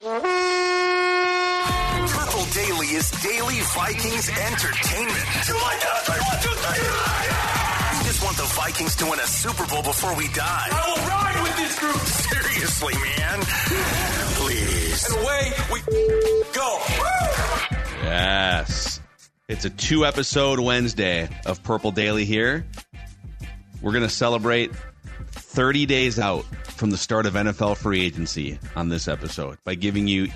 Purple Daily is daily Vikings entertainment. You like that? One, two, three. We just want the Vikings to win a Super Bowl before we die. I will ride with this group. Seriously, man. Please. And away we go. Yes. It's a two episode Wednesday of Purple Daily here. We're going to celebrate 30 days out from the start of NFL free agency on this episode by giving you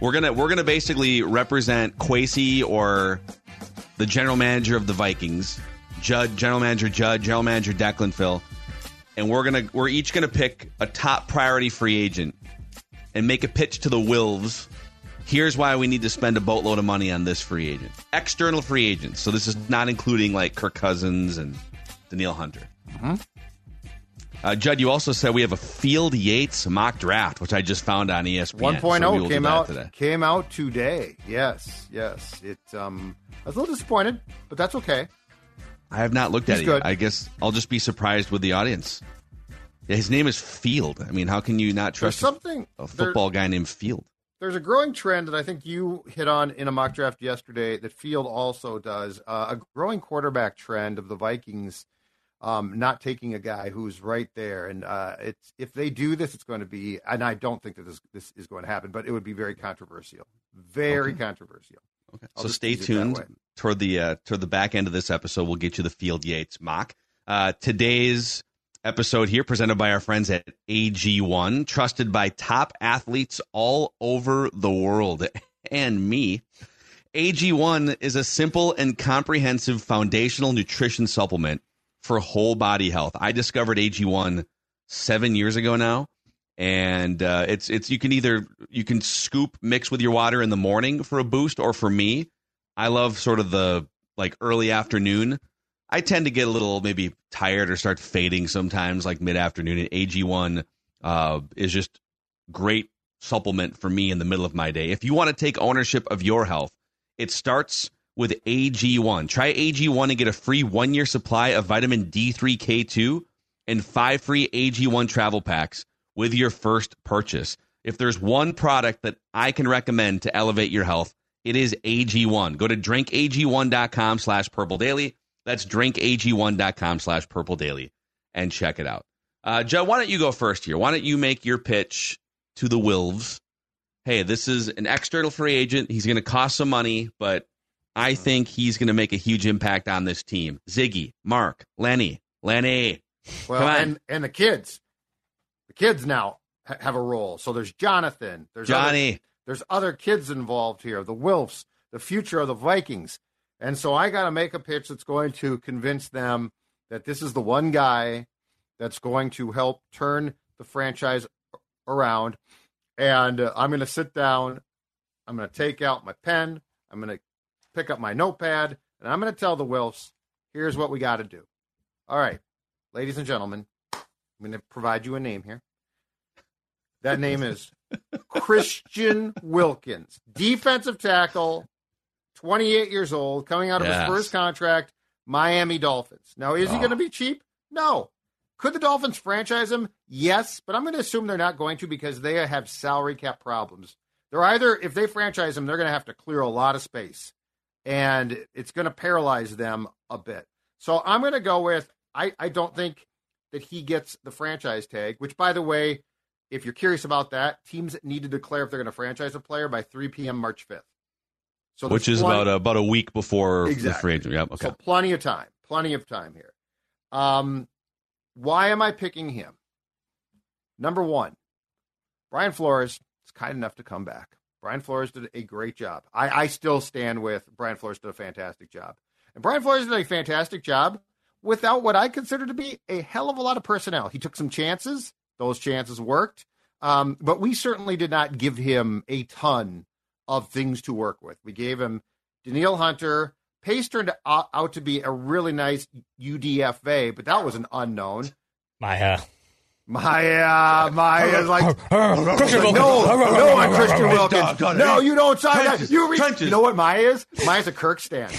we're to we're to basically represent Kwesi or the general manager of the Vikings, Judd, general manager Judd, general manager Declan Phil, and we're to we're each to pick a top priority free agent and make a pitch to the Wilfs here's why we need to spend a boatload of money on this free agent. External free agents. So this is not including like Kirk Cousins and Danielle Hunter. Mm-hmm. Uh, Judd, you also said we have a Field Yates mock draft, which I just found on ESPN. 1.0 So we came out today. came out today. Yes, yes. It um I was a little disappointed, but that's okay. I have not looked at He's it. yet. I guess I'll just be surprised with the audience. Yeah, his name is Field. I mean, how can you not There's trust something a there- football guy named Field? there's a growing trend that I think you hit on in a mock draft yesterday that Field also does. Uh, a growing quarterback trend of the Vikings um, not taking a guy who's right there, and uh, it's if they do this, it's going to be. And I don't think that this this is going to happen, but it would be very controversial, very controversial. Okay. I'll so stay tease it that tuned toward the uh, toward the back end of this episode. We'll get you the Field Yates mock. Uh, today's episode here presented by our friends at AG1, trusted by top athletes all over the world and me. AG1 is a simple and comprehensive foundational nutrition supplement for whole body health. I discovered AG1 seven years ago now, and uh, it's it's you can either you can scoop mix with your water in the morning for a boost, or for me, I love sort of the like early afternoon. I tend to get a little maybe tired or start fading sometimes, like mid afternoon. And AG1 uh, is just great supplement for me in the middle of my day. If you want to take ownership of your health, it starts with AG1. Try AG1 and get a free one year supply of vitamin D3K2 and five free AG1 travel packs with your first purchase. If there's one product that I can recommend to elevate your health, it is AG1. Go to drinkag1.com slash purple daily. That's drinkag1.com slash purple daily and check it out. Uh, Joe, why don't you go first here? Why don't you make your pitch to the Wilfs? Hey, this is an external free agent. He's going to cost some money, but I think he's going to make a huge impact on this team. Ziggy, Mark, Lenny, Lenny. Well, Come on. and and the kids, the kids now ha- have a role. So there's Jonathan. There's other- Johnny. there's other kids involved here. The Wilfs, the future of the Vikings, and so I got to make a pitch that's going to convince them that this is the one guy that's going to help turn the franchise around. And uh, I'm going to sit down. I'm going to take out my pen. I'm going to pick up my notepad, and I'm going to tell the Wilfs, here's what we got to do. All right, ladies and gentlemen, I'm going to provide you a name here. That name is Christian Wilkins, defensive tackle, 28 years old, coming out of Yes. his first contract, Miami Dolphins. Now, is he Oh. going to be cheap? No. Could the Dolphins franchise him? Yes, but I'm going to assume they're not going to because they have salary cap problems. They're either, if they franchise him, they're going to have to clear a lot of space, and it's going to paralyze them a bit. So I'm going to go with I, I don't think that he gets the franchise tag, which, by the way, if you're curious about that, teams need to declare if they're going to franchise a player by 3 p.m. March 5th. So Which is plenty- about a, about a week before the Exactly. free agent. Yep. Okay. so plenty of time, plenty of time here. Um, why am I picking him? Number one, Brian Flores is kind enough to come back. Brian Flores did a great job. I, I still stand with Brian Flores did a fantastic job. And Brian Flores did a fantastic job without what I consider to be a hell of a lot of personnel. He took some chances. Those chances worked. Um, but we certainly did not give him a ton of things to work with. We gave him Danielle Hunter. Pace turned out, to be a really nice UDFA, but that was an unknown. Maya. Maya, Maya's like, Christian no, Wilkins. no, I'm Christian Wilkins. No, you don't sign that. You, re- trenches. you know what Maya is? Maya's a Kirk stand.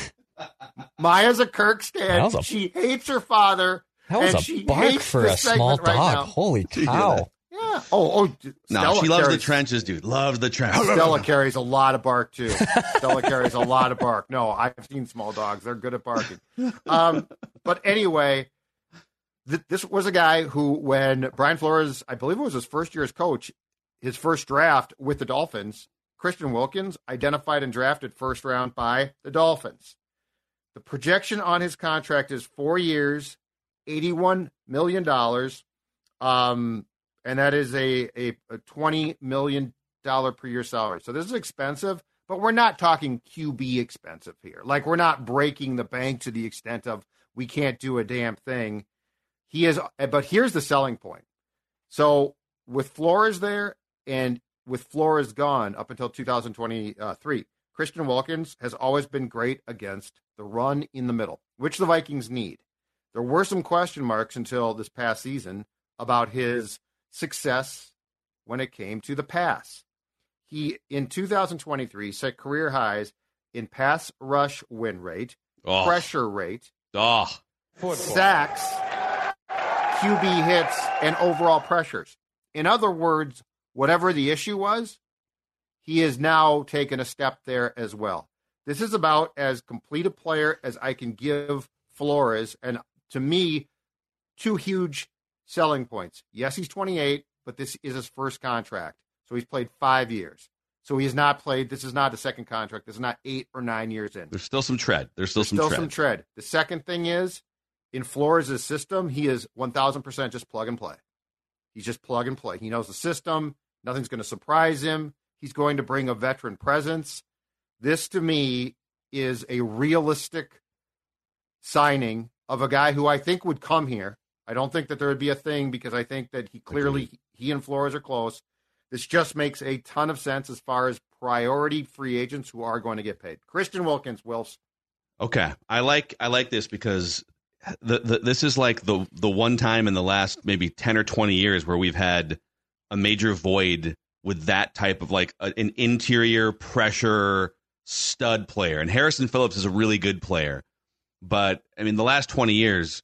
Maya's a Kirk That stand. a- she hates her father. That was and a she bark for a small segment right dog. Holy cow. Yeah. Oh, oh. No, Stella she loves the trenches, dude. Loves the trenches. Stella carries a lot of bark too. Stella carries a lot of bark. No, I've seen small dogs; they're good at barking. Um, but anyway, th- this was a guy who, when Brian Flores, I believe it was his first year as coach, his first draft with the Dolphins, Christian Wilkins identified and drafted first round by the Dolphins. The projection on his contract is four years, eighty-one million dollars, um, and that is a, a, a twenty million dollar per year salary. So this is expensive, but we're not talking QB expensive here. Like we're not breaking the bank to the extent of we can't do a damn thing. He is, eh, but here's the selling point. So with Flores there and with Flores gone up until 2023, Christian Wilkins has always been great against the run in the middle, which the Vikings need. There were some question marks until this past season about his success when it came to the pass. He, in 2023, set career highs in pass rush win rate, Oh, pressure rate, oh. sacks, QB hits, and overall pressures. In other words, whatever the issue was, he has now taken a step there as well. This is about as complete a player as I can give Flores. And to me, two huge selling points. Yes, he's 28, but this is his first contract. So he's played five years. So he has not played. This is not a second contract. This is not eight or nine years in. There's still some tread. There's still There's some still tread. some tread. The second thing is, in Flores' system, he is 1,000% just plug and play. He's just plug and play. He knows the system. Nothing's going to surprise him. He's going to bring a veteran presence. This, to me, is a realistic signing of a guy who I think would come here. I don't think that there would be a thing because I think that he clearly, he and Flores are close. This just makes a ton of sense as far as priority free agents who are going to get paid. Christian Wilkins, Wills. Okay, I like I like this because the, the this is like the the one time in the last maybe ten or twenty years where we've had a major void with that type of like a, an interior pressure stud player, and Harrison Phillips is a really good player, but I mean the last twenty years.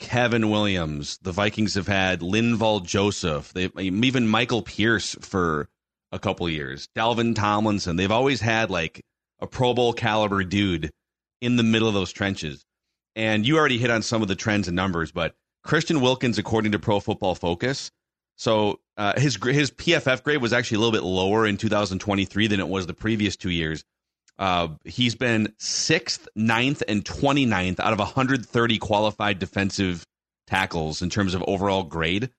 Kevin Williams, the Vikings have had Linval Joseph, they even Michael Pierce for a couple years, Dalvin Tomlinson. They've always had like a Pro Bowl caliber dude in the middle of those trenches. And you already hit on some of the trends and numbers, but Christian Wilkins, according to Pro Football Focus, so uh, his his PFF grade was actually a little bit lower in 2023 than it was the previous two years. Uh, he's been sixth, ninth, and 29th out of 130 qualified defensive tackles in terms of overall grade.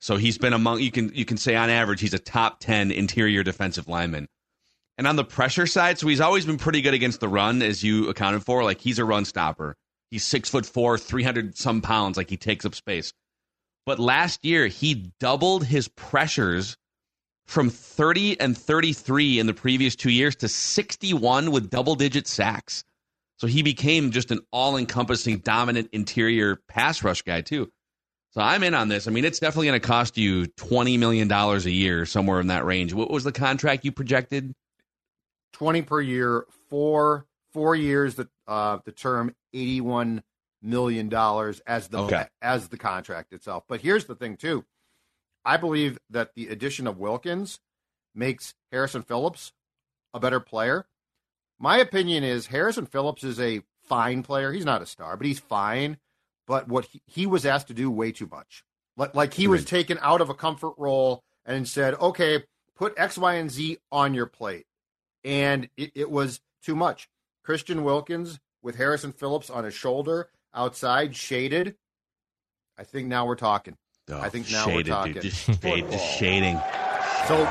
So he's been among you can you can say on average he's a top 10 interior defensive lineman. And on the pressure side, so he's always been pretty good against the run, as you accounted for. Like he's a run stopper. He's six foot four, three hundred some pounds. Like he takes up space. But last year he doubled his pressures from 30 and 33 in the previous two years to 61 with double digit sacks. So he became just an all encompassing dominant interior pass rush guy too. So I'm in on this. I mean, it's definitely going to cost you $20 million a year, somewhere in that range. What was the contract you projected? 20 per year, four four years the uh the term 81 million dollars as the Okay. as the contract itself. But here's the thing too. I believe that the addition of Wilkins makes Harrison Phillips a better player. My opinion is Harrison Phillips is a fine player. He's not a star, but he's fine. But what he, he was asked to do way too much. Like, like he was taken out of a comfort role and said, okay, put X, Y, and Z on your plate. And it, it was too much. Christian Wilkins with Harrison Phillips on his shoulder outside, shaded. I think now we're talking. I oh, think now we're talking. Dude. Just, shade, just shading. So,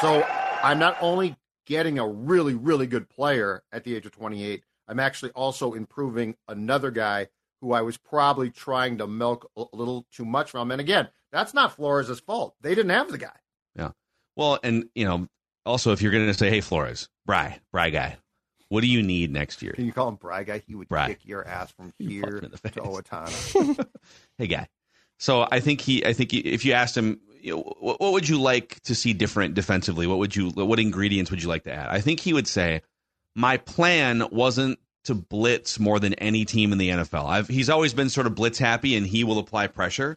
so I'm not only getting a really, really good player at the age of 28. I'm actually also improving another guy who I was probably trying to milk a little too much from. And again, that's not Flores' fault. They didn't have the guy. Yeah. Well, and you know, also if you're going to say, "Hey, Flores, Bry, Bry guy, what do you need next year?" Can you call him Bry guy? He would Bry. kick your ass from here to. Owatonna. hey, guy. So I think he, I think he, if you asked him, you know, what, what would you like to see different defensively? What would you, what ingredients would you like to add? I think he would say, my plan wasn't to blitz more than any team in the NFL. I've, he's always been sort of blitz happy, and he will apply pressure,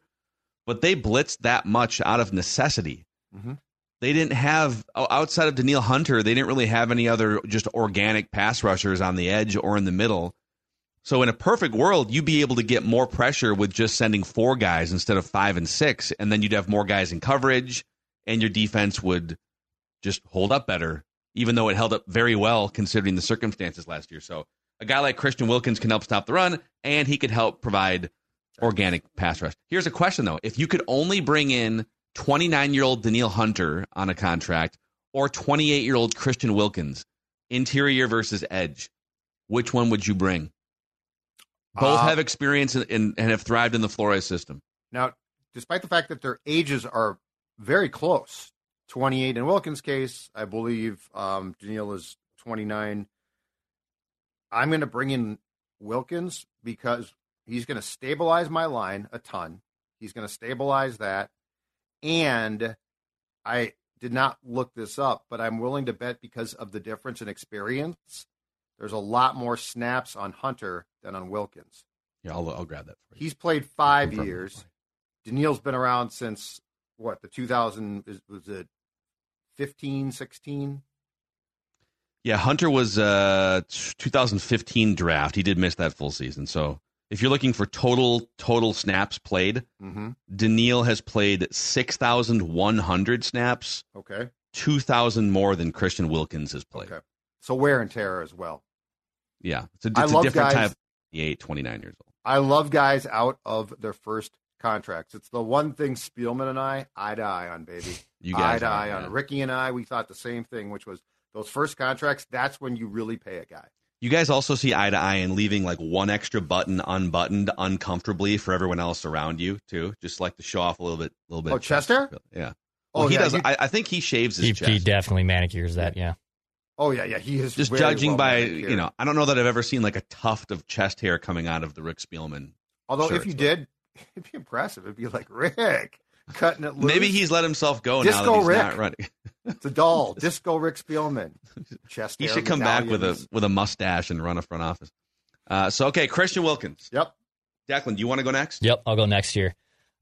but they blitzed that much out of necessity. Mhm. They didn't have outside of Danielle Hunter, they didn't really have any other just organic pass rushers on the edge or in the middle. So in a perfect world, you'd be able to get more pressure with just sending four guys instead of five and six, and then you'd have more guys in coverage, and your defense would just hold up better, even though it held up very well considering the circumstances last year. So a guy like Christian Wilkins can help stop the run, and he could help provide organic pass rush. Here's a question though: If you could only bring in 29 year old Danielle Hunter on a contract or 28 year old Christian Wilkins, interior versus edge, which one would you bring? Both Uh, have experience in, in, and have thrived in the Flores system. Now, despite the fact that their ages are very close, 28 in Wilkins' case, I believe um, Danielle is 29. I'm going to bring in Wilkins because he's going to stabilize my line a ton. He's going to stabilize that. And I did not look this up, but I'm willing to bet because of the difference in experience, there's a lot more snaps on Hunter than on Wilkins. Yeah, I'll, I'll grab that for you. He's played five years. Danielle's been around since what the 2000 is, was it 15, 16? Yeah, Hunter was uh 2015 draft. He did miss that full season. So if you're looking for total total snaps played, Mm-hmm. Danielle has played 6,100 snaps, Okay. 2,000 more than Christian Wilkins has played. Okay. So wear and tear as well. Yeah, it's a, it's a different guys- type. of 28, 29 years old. I love guys out of their first contracts. It's the one thing Spielman and I eye to eye on, baby. You guys eye to eye on. Ricky and I, we thought the same thing, which was those first contracts. That's when you really pay a guy. You guys also see eye to eye in leaving like one extra button unbuttoned uncomfortably for everyone else around you too. Just like to show off a little bit, a little bit. Oh, of chest. Chester? Yeah. Oh, he yeah, does. you- I, I think he shaves his He, chest. he definitely manicures that. Yeah. Oh yeah, yeah. He is just judging well by manicured. you know i don't know that i've ever seen like a tuft of chest hair coming out of the rick spielman Although if you but- did, it'd be impressive. It'd be like Rick cutting it loose. maybe he's let himself go now that he's Rick. not running It's a doll. Disco Rick Spielman. Chest he should come back with a with a mustache and run a front office uh, so okay christian wilkins Yep. declan do you want to go next Yep. I'll go next year.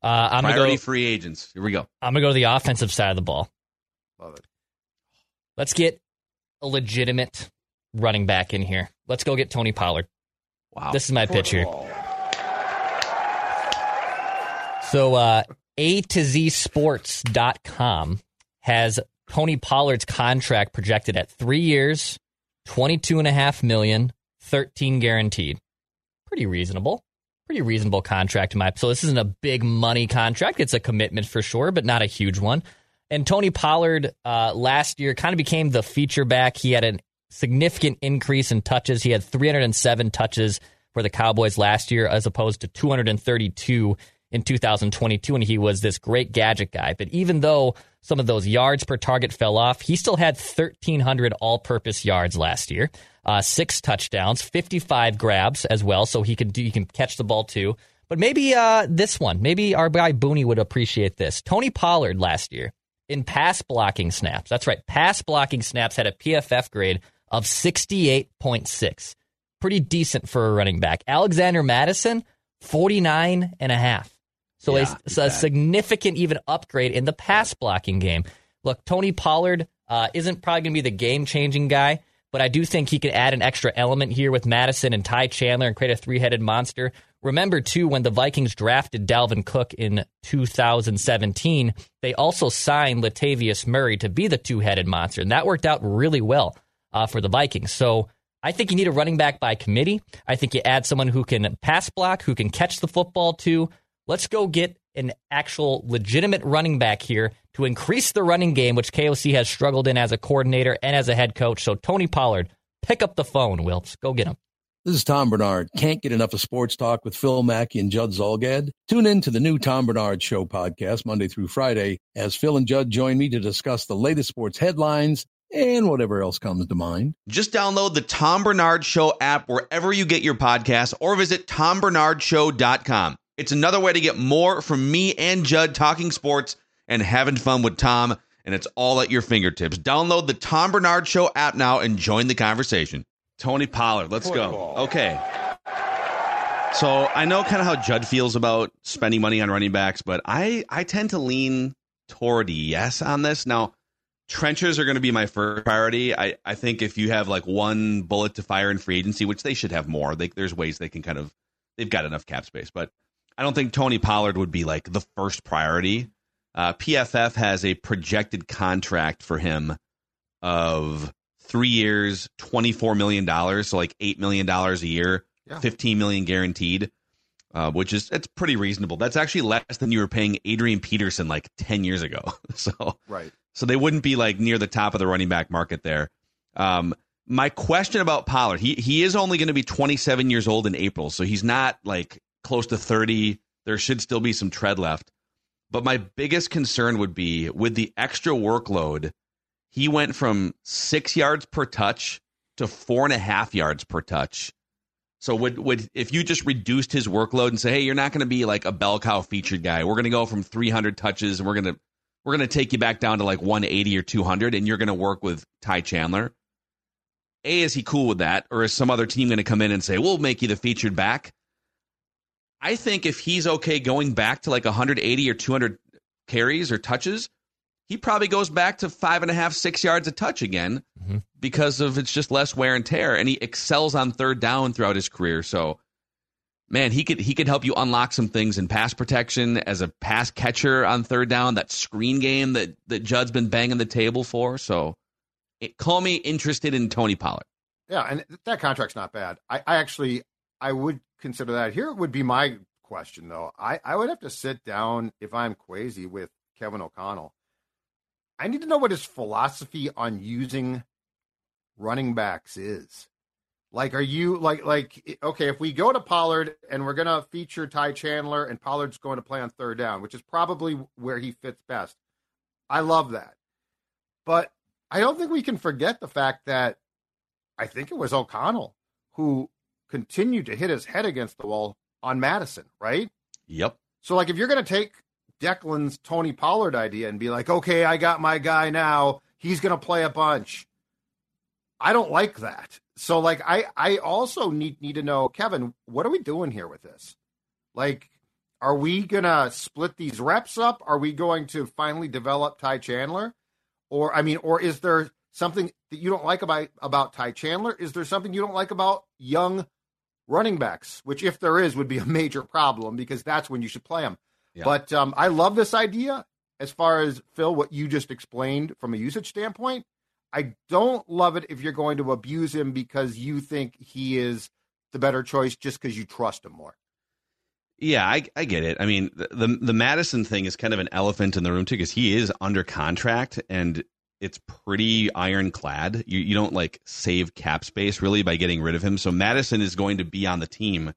Uh, I'm gonna priority go. free agents here we go I'm gonna go to the offensive side of the ball. Love it. Let's get a legitimate running back in here. Let's go get Tony Pollard. wow This is my pitch here. So uh, A to Z Sports.com has Tony Pollard's contract projected at three years, twenty-two and a half million, 13 guaranteed. Pretty reasonable. Pretty reasonable contract my so this isn't a big money contract. It's a commitment for sure, but not a huge one. And Tony Pollard uh, last year kind of became the feature back. He had a significant increase in touches. He had 307 touches for the Cowboys last year, as opposed to 232 in 2022. And he was this great gadget guy. But even though some of those yards per target fell off, he still had 1,300 all purpose yards last year, uh, six touchdowns, 55 grabs as well. So he can do, he can catch the ball too. But maybe uh, this one, maybe our guy Booney would appreciate this. Tony Pollard last year in pass blocking snaps. That's right. Pass blocking snaps had a PFF grade of 68.6. Pretty decent for a running back. Alexander Mattison, 49 and a half. So Yeah, a, a significant even upgrade in the pass blocking game. Look, Tony Pollard uh, isn't probably going to be the game changing guy, but I do think he could add an extra element here with Mattison and Ty Chandler and create a three headed monster. Remember, too, when the Vikings drafted Dalvin Cook in 2017, they also signed Latavius Murray to be the two headed monster, and that worked out really well uh, for the Vikings. So I think you need a running back by committee. I think you add someone who can pass block, who can catch the football too. Let's go get an actual legitimate running back here to increase the running game, which KOC has struggled in as a coordinator and as a head coach. So Tony Pollard, pick up the phone, Wilfs. Go get him. This is Tom Barnard. Can't get enough of sports talk with Phil Mackey and Judd Zulgad? Tune in to the new Tom Barnard Show podcast Monday through Friday as Phil and Judd join me to discuss the latest sports headlines and whatever else comes to mind. Just download the Tom Barnard Show app wherever you get your podcasts or visit tombarnardshow.com. It's another way to get more from me and Judd talking sports and having fun with Tom, and it's all at your fingertips. Download the Tom Barnard Show app now and join the conversation. Tony Pollard. Let's go. Okay. So I know kind of how Judd feels about spending money on running backs, but I I tend to lean toward yes on this. Now, trenches are going to be my first priority. I I think if you have like one bullet to fire in free agency, which they should have more, they, there's ways they can kind of they've got enough cap space, but I don't think Tony Pollard would be like the first priority. Uh, PFF has a projected contract for him of three years, $24 million. So like $8 million a year, yeah. 15 million guaranteed, uh, which is, it's pretty reasonable. That's actually less than you were paying Adrian Peterson like 10 years ago. so, right. So they wouldn't be like near the top of the running back market there. Um, my question about Pollard, he, he is only going to be 27 years old in April. So he's not like close to 30. There should still be some tread left. But my biggest concern would be with the extra workload he went from six yards per touch to four and a half yards per touch. So would would if you just reduced his workload and say, hey, you're not going to be like a bell cow featured guy. We're going to go from 300 touches and we're going to we're going to take you back down to like 180 or 200, and you're going to work with Ty Chandler. A, is he cool with that, or is some other team going to come in and say, we'll make you the featured back? I think if he's okay going back to like 180 or 200 carries or touches, he probably goes back to five and a half, six yards a touch again mm-hmm. because of it's just less wear and tear, and he excels on third down throughout his career. So, man, he could he could help you unlock some things in pass protection as a pass catcher on third down. That screen game that that Judd's been banging the table for. So, it, call me interested in Tony Pollard. Yeah, and that contract's not bad. I, I actually I would consider that. Here would be my question though. I I would have to sit down if I'm crazy with Kevin O'Connell I need to know what his philosophy on using running backs is. Like, are you like like okay? If we go to Pollard and we're gonna feature Ty Chandler and Pollard's going to play on third down, which is probably where he fits best. I love that, but I don't think we can forget the fact that I think it was O'Connell who continued to hit his head against the wall on Mattison, right? Yep. So, like, if you're going to take Declan's Tony Pollard idea and be like, okay, I got my guy now. He's going to play a bunch. I don't like that. So like I I also need need to know Kevin, what are we doing here with this? Like are we going to split these reps up? Are we going to finally develop Ty Chandler? Or I mean or is there something that you don't like about about Ty Chandler? Is there something you don't like about young running backs, which if there is would be a major problem because that's when you should play them. Yeah. But um, I love this idea as far as Phil, what you just explained from a usage standpoint. I don't love it if you're going to abuse him because you think he is the better choice just because you trust him more. Yeah, I, I get it. I mean, the, the, the Mattison thing is kind of an elephant in the room too, because he is under contract and it's pretty ironclad. You you don't like save cap space really by getting rid of him. So Mattison is going to be on the team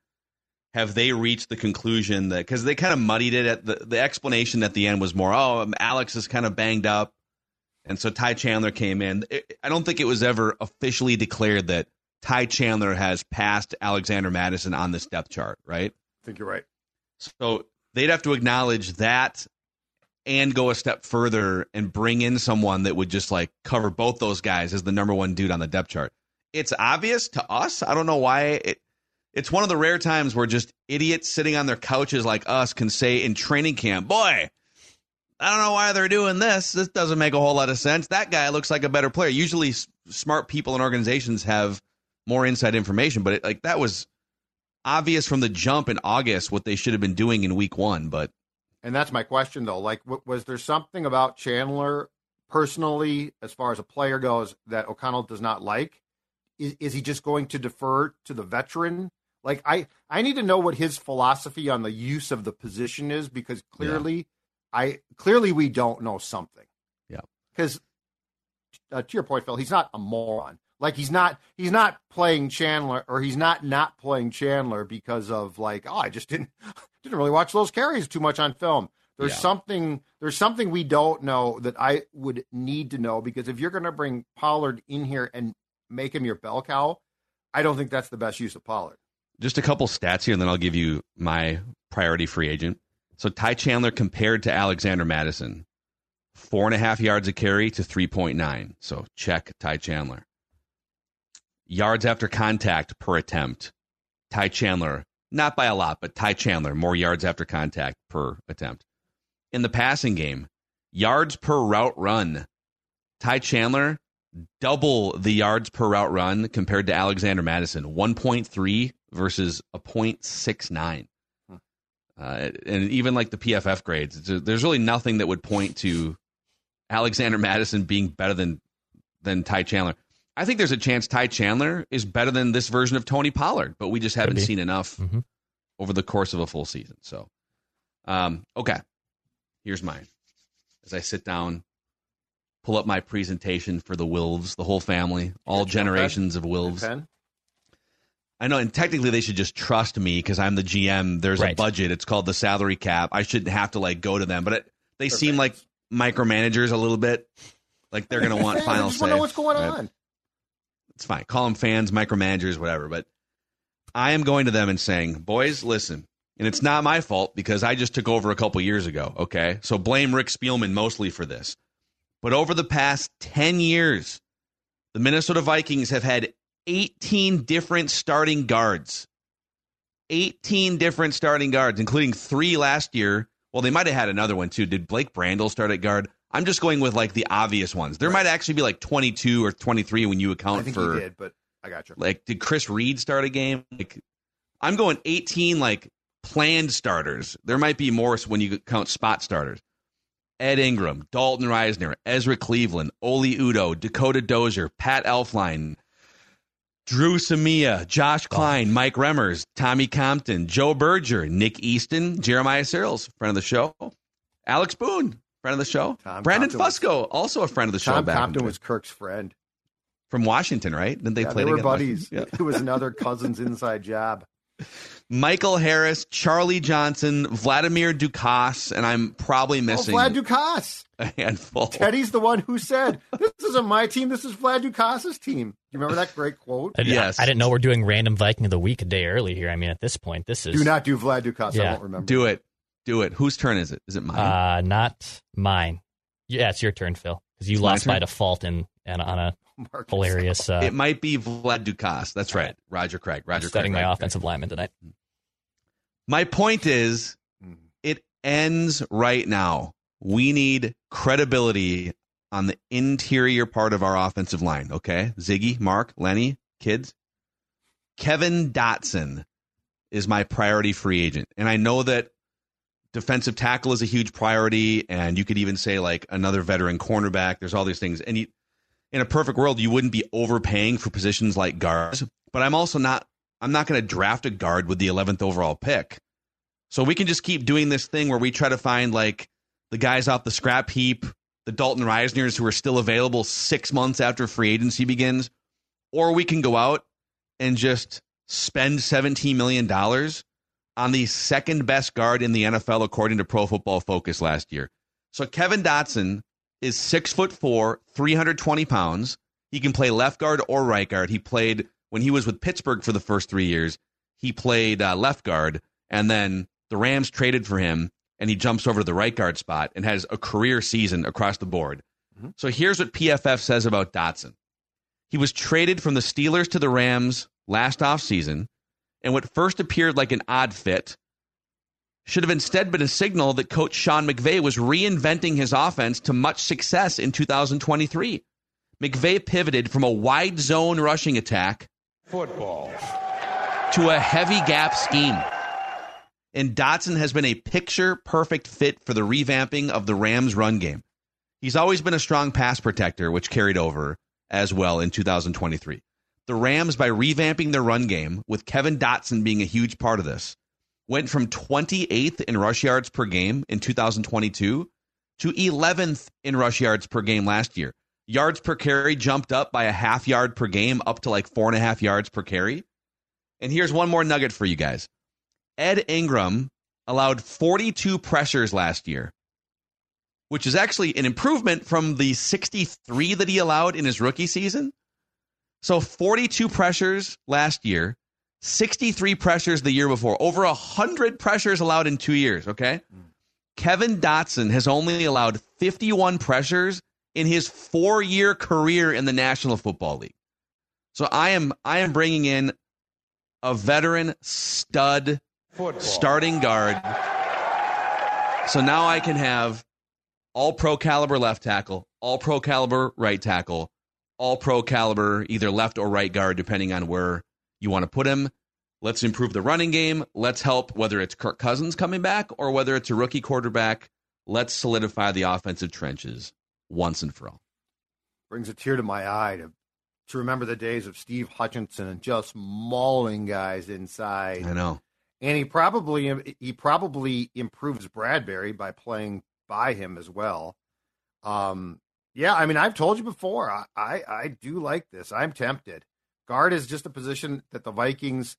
have they reached the conclusion that because they kind of muddied it at the the explanation at the end was more oh um, Alex is kind of banged up, and so Ty Chandler came in. It, I don't think it was ever officially declared that Ty Chandler has passed Alexander Mattison on this depth chart, right? I think you're right. So they'd have to acknowledge that and go a step further and bring in someone that would just like cover both those guys as the number one dude on the depth chart. It's obvious to us. I don't know why it, it's one of the rare times where just idiots sitting on their couches like us can say in training camp, boy, I don't know why they're doing this. This doesn't make a whole lot of sense. That guy looks like a better player. Usually, s- smart people and organizations have more inside information, but it, like that was obvious from the jump in August what they should have been doing in week one. But and that's my question though. Like, w- was there something about Chandler personally, as far as a player goes, that O'Connell does not like? Is, is he just going to defer to the veteran like I I need to know what his philosophy on the use of the position is because clearly yeah. I clearly we don't know something. Yeah. Because uh, to your point, Phil, he's not a moron. Like he's not he's not playing Chandler or he's not not playing Chandler because of like oh I just didn't didn't really watch those carries too much on film. There's Yeah. something there's something we don't know that I would need to know because if you're going to bring Pollard in here and make him your bell cow, I don't think that's the best use of Pollard. Just a couple stats here, and then I'll give you my priority free agent. So Ty Chandler compared to Alexander Mattison, four and a half yards a carry to 3.9. So check Ty Chandler. Yards after contact per attempt. Ty Chandler, not by a lot, but Ty Chandler, more yards after contact per attempt. In the passing game, yards per route run. Ty Chandler, double the yards per route run compared to Alexander Mattison, 1.3 versus a 0.69. Uh, and even like the PFF grades, there's really nothing that would point to Alexander Mattison being better than than Ty Chandler. I think there's a chance Ty Chandler is better than this version of Tony Pollard, but we just haven't seen enough Mhm. over the course of a full season. So, um, okay, here's mine. As I sit down, pull up my presentation for the Wilfs, the whole family, all generations of Wilfs. Pen? I know, and technically they should just trust me because I'm the GM. There's a budget. It's called the salary cap. I shouldn't have to like go to them, but it, they seem like micromanagers a little bit. Like they're going to want final say. know what's going Right. on. It's fine. Call them fans, micromanagers, whatever. But I am going to them and saying, boys, listen. And it's not my fault because I just took over a couple years ago. Okay. So blame Rick Spielman mostly for this. But over the past 10 years, the Minnesota Vikings have had 18 different starting guards. 18 different starting guards, including three last year. Well, they might have had another one too. Did Blake Brandel start at guard? I'm just going with like the obvious ones. There might actually be like 22 or 23 when you I account think for he did, but I got you. like did Chris Reed start a game? Like I'm going 18 like planned starters. There might be more when you count spot starters. Ed Ingram, Dalton Risner, Ezra Cleveland, Oli Udoh, Dakota Dozier, Pat Elflein, Dru Samia, Josh oh. Kline, Mike Remmers, Tommy Compton, Joe Berger, Nick Easton, Jeremiah Sirles, friend of the show, Alex Boone, friend of the show, Tom Brandon Compton was- Fusco, also a friend of the show. Tom Compton the- was Kirk's friend. from Washington, right? Didn't they yeah, play they were together? buddies. Yeah. It was another cousin's inside job. Michael Harris, Charlie Johnson, Vladimir Ducasse, and I'm probably missing. Oh, missing Vlad Ducasse. a handful. Teddy's the one who said, "This isn't my team. This is Vlad Ducasse's team." You remember that great quote? I, Yes. I, didn't know we're doing random Viking of the week a day early here. I mean, at this point, this is Do not do Vlad Ducasse. I Yeah. won't remember. Do it. Do it. Whose turn is it? Is it mine? uh, not mine. Yeah, it's your turn, Phil, because you my lost by default in and on a Marcus. hilarious uh, it might be Vlad Ducasse. That's right. Roger Craig. Roger setting Craig. my Roger offensive lineman tonight. My point is, Mhm. it ends right now. We need credibility on the interior part of our offensive line. Okay, Ziggy, Mark, Lenny, kids. Kevin Dotson is my priority free agent, and I know that defensive tackle is a huge priority, and you could even say like another veteran cornerback. There's all these things, and you, in a perfect world, you wouldn't be overpaying for positions like guards. But I'm also not. I'm not going to draft a guard with the 11th overall pick. So we can just keep doing this thing where we try to find like the guys off the scrap heap, the Dalton Risners who are still available six months after free agency begins, or we can go out and just spend $17 million on the second best guard in the NFL according to Pro Football Focus last year. So Kevin Dotson is six foot four, 320 pounds. He can play left guard or right guard. He played when he was with Pittsburgh for the first three years. He played uh, left guard, and then the Rams traded for him, and he jumps over to the right guard spot and has a career season across the board. So here's what PFF says about Dotson. He was traded from the Steelers to the Rams last offseason, and what first appeared like an odd fit should have instead been a signal that coach Sean McVay was reinventing his offense to much success in 2023. McVay pivoted from a wide zone rushing attack Football. to a heavy gap scheme. And Dotson has been a picture perfect fit for the revamping of the Rams run game. He's always been a strong pass protector, which carried over as well in 2023. The Rams, by revamping their run game, with Kevin Dotson being a huge part of this, went from 28th in rush yards per game in 2022 to 11th in rush yards per game last year. Yards per carry jumped up by a half yard per game, up to like four and a half yards per carry. And here's one more nugget for you guys Ed Ingram allowed 42 pressures last year, which is actually an improvement from the 63 that he allowed in his rookie season. So 42 pressures last year, 63 pressures the year before, over 100 pressures allowed in two years, okay? Hmm. Kevin Dotson has only allowed 51 pressures in his four year career in the National Football League. So I am I am bringing in a veteran stud Football. starting guard. So now I can have all pro caliber left tackle, all pro caliber right tackle, all pro caliber either left or right guard, depending on where you want to put him. Let's improve the running game. Let's help whether it's Kirk Cousins coming back or whether it's a rookie quarterback. Let's solidify the offensive trenches once and for all. Brings a tear to my eye to to remember the days of Steve Hutchinson and just mauling guys inside. I know. And he probably he probably improves Bradbury by playing by him as well. Um, yeah, I mean, I've told you before, I, I, I do like this. I'm tempted. Guard is just a position that the Vikings,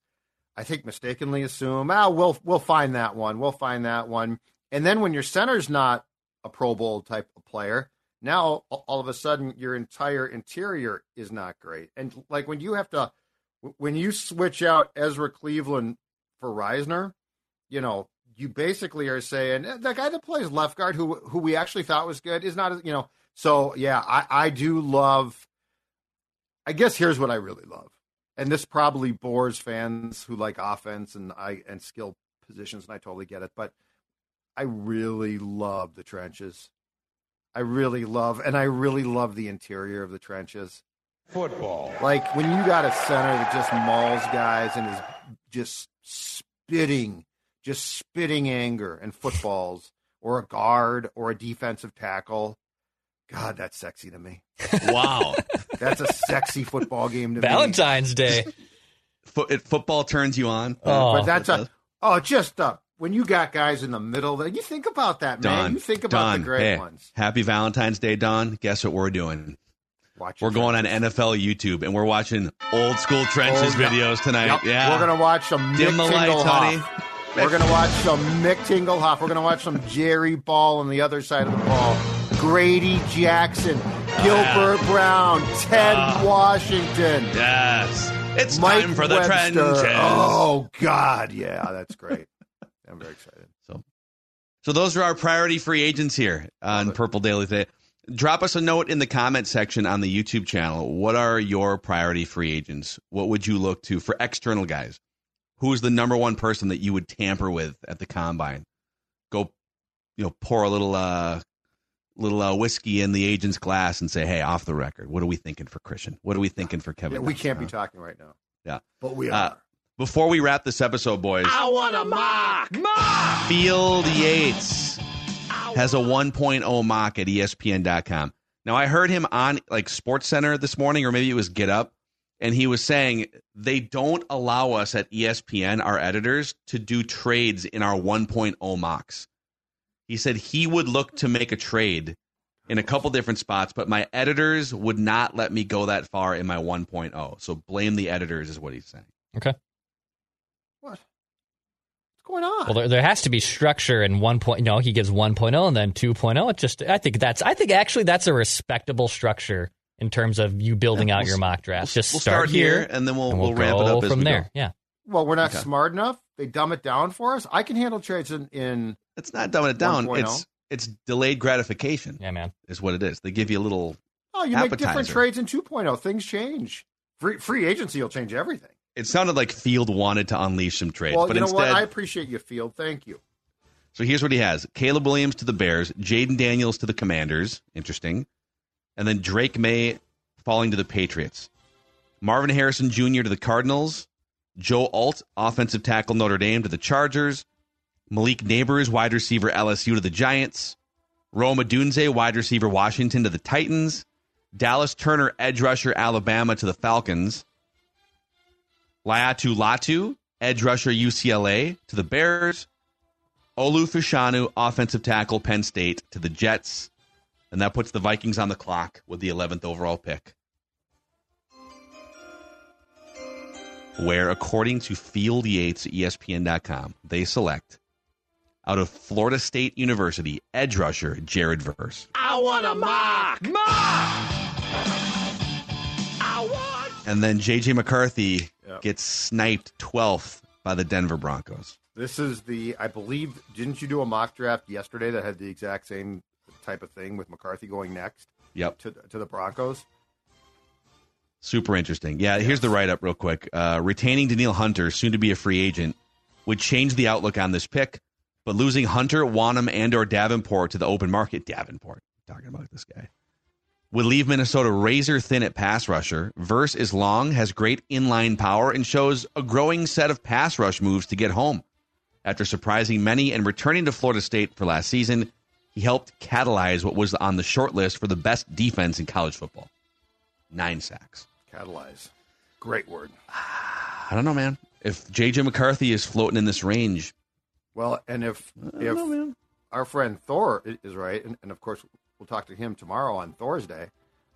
I think, mistakenly assume. Ah, we'll we'll find that one. We'll find that one. And then when your center's not a Pro Bowl type of player, now all of a sudden your entire interior is not great. And like when you have to, when you switch out Ezra Cleveland for Risner, you know, you basically are saying eh, the guy that plays left guard, who who we actually thought was good, is not. You know, so yeah, I I do love. I guess here's what I really love, and this probably bores fans who like offense and I and skill positions, and I totally get it, but I really love the trenches. I really love, and I really love the interior of the trenches. Football. Like when you got a center that just mauls guys and is just spitting, just spitting anger and footballs, or a guard or a defensive tackle. God, that's sexy to me. Wow. that's a sexy football game to Valentine's me. Day. football turns you on. Oh, but that's a oh, just a when you got guys in the middle there, you think about that, man. You think about Don, the great hey, ones. Happy Valentine's Day, Don. Guess what we're doing? Watch we're going on NFL YouTube and we're watching old school trenches Old- videos tonight. Yep. Yeah. We're gonna watch some Dim Mick the lights, honey. We're gonna watch some Mick Tingelhoff. We're gonna watch some Jerry Ball on the other side of the ball. Grady Jackson, Gilbert Brown, Ted Washington, Yes. It's Mike time for the Webster. trenches. Oh God, yeah, that's great. I'm very excited. So, so those are our priority free agents here on Purple Daily today. Drop us a note in the comment section on the YouTube channel. What are your priority free agents? What would you look to for external guys? Who's the number one person that you would tamper with at the combine? Go, you know, pour a little uh little uh, whiskey in the agent's glass and say, "Hey, off the record, what are we thinking for Christian? What are we thinking for Kevin?" Yeah, we can't be Uh, talking right now, Yeah. but we Uh, are. Before we wrap this episode, boys, I want a mock. Field Yates has a 1.0 mock at ESPN.com. Now, I heard him on like Sports Center this morning, or maybe it was Get Up, and he was saying they don't allow us at ESPN, our editors, to do trades in our 1.0 mocks. He said he would look to make a trade in a couple different spots, but my editors would not let me go that far in my 1.0. So blame the editors, is what he's saying. Okay. What? What's going on? Well, there, there has to be structure in one point. No, he gives 1.0 and then 2.0. It just, I think that's, I think actually that's a respectable structure in terms of you building Yeah, out we'll your mock draft. We'll, just we'll start, here, and then we'll, and we'll, we'll, ramp it go up as from we there. go. Yeah. well, we're not Okay. smart enough. They dumb it down for us. I can handle trades in, in It's not dumbing it down. 1.0. It's it's delayed gratification. Yeah, man. Is what it is. They give you a little. oh, you make different trades in 2.0. Things change. Free free agency will change everything. It sounded like Field wanted to unleash some trades, well, but you know instead, what? I appreciate you, Field. Thank you. so here's what he has: Caleb Williams to the Bears, Jayden Daniels to the Commanders. Interesting, and then Drake Maye falling to the Patriots. Marvin Harrison Jr. to the Cardinals. Joe Alt, offensive tackle Notre Dame to the Chargers. Malik Nabers, wide receiver LSU to the Giants. Rome Odunze, wide receiver Washington to the Titans. Dallas Turner, edge rusher Alabama to the Falcons. Laiatu Latu, edge rusher UCLA to the Bears. Olu Fashanu, offensive tackle Penn State to the Jets. And that puts the Vikings on the clock with the 11th overall pick. Where, according to Field Yates at ESPN.com, they select out of Florida State University edge rusher Jared Verse. I want a mock. Mock. I want. And then J.J. McCarthy Yep. gets sniped 12th by the Denver Broncos. This is the, I believe, didn't you do a mock draft yesterday that had the exact same type of thing with McCarthy going next Yep. to, to the Broncos? Super interesting. Yeah, here's the write up real quick. Uh, retaining Danielle Hunter, soon to be a free agent, would change the outlook on this pick, but losing Hunter, Wonnum, and or Davenport to the open market, Davenport, talking about this guy, would leave Minnesota razor thin at pass rusher. Verse is long, has great inline power, and shows a growing set of pass rush moves to get home. After surprising many and returning to Florida State for last season, he helped catalyze what was on the short list for the best defense in college football. Nine sacks. Catalyze. Great word. I don't know, man. If JJ McCarthy is floating in this range, Well, and if I if know, man. our friend Thor is right, and, and of course we'll talk to him tomorrow on Thor's Day.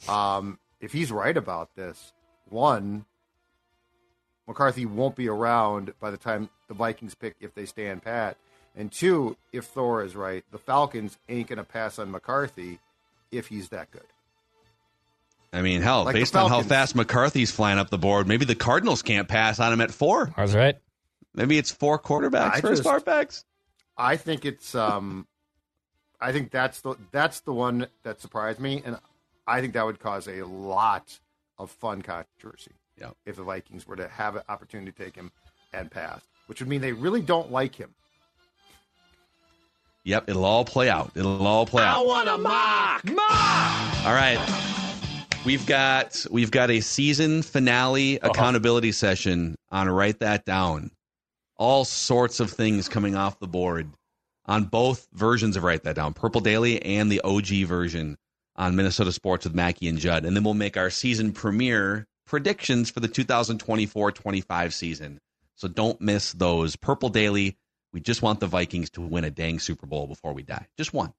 Um, if he's right about this, one, McCarthy won't be around by the time the Vikings pick if they stand pat, and two, if Thor is right, the Falcons ain't gonna pass on McCarthy if he's that good. I mean, hell, Like based on how fast McCarthy's flying up the board, maybe the Cardinals can't pass on him at four. I was right. Maybe it's four quarterbacks I for his just- quarterbacks. I think it's um, I think that's the that's the one that surprised me, and I think that would cause a lot of fun controversy. Yep. if the Vikings were to have an opportunity to take him and pass, which would mean they really don't like him. Yep, it'll all play out. It'll all play I out. I want a mock. Mock. All right. We've got we've got a season finale accountability session on write that down. All sorts of things coming off the board on both versions of write that down, Purple Daily and the OG version on Minnesota Sports with Mackey and Judd. And then we'll make our season premiere predictions for the 2024-25 season. So don't miss those. Purple Daily, we just want the Vikings to win a dang Super Bowl before we die. Just one.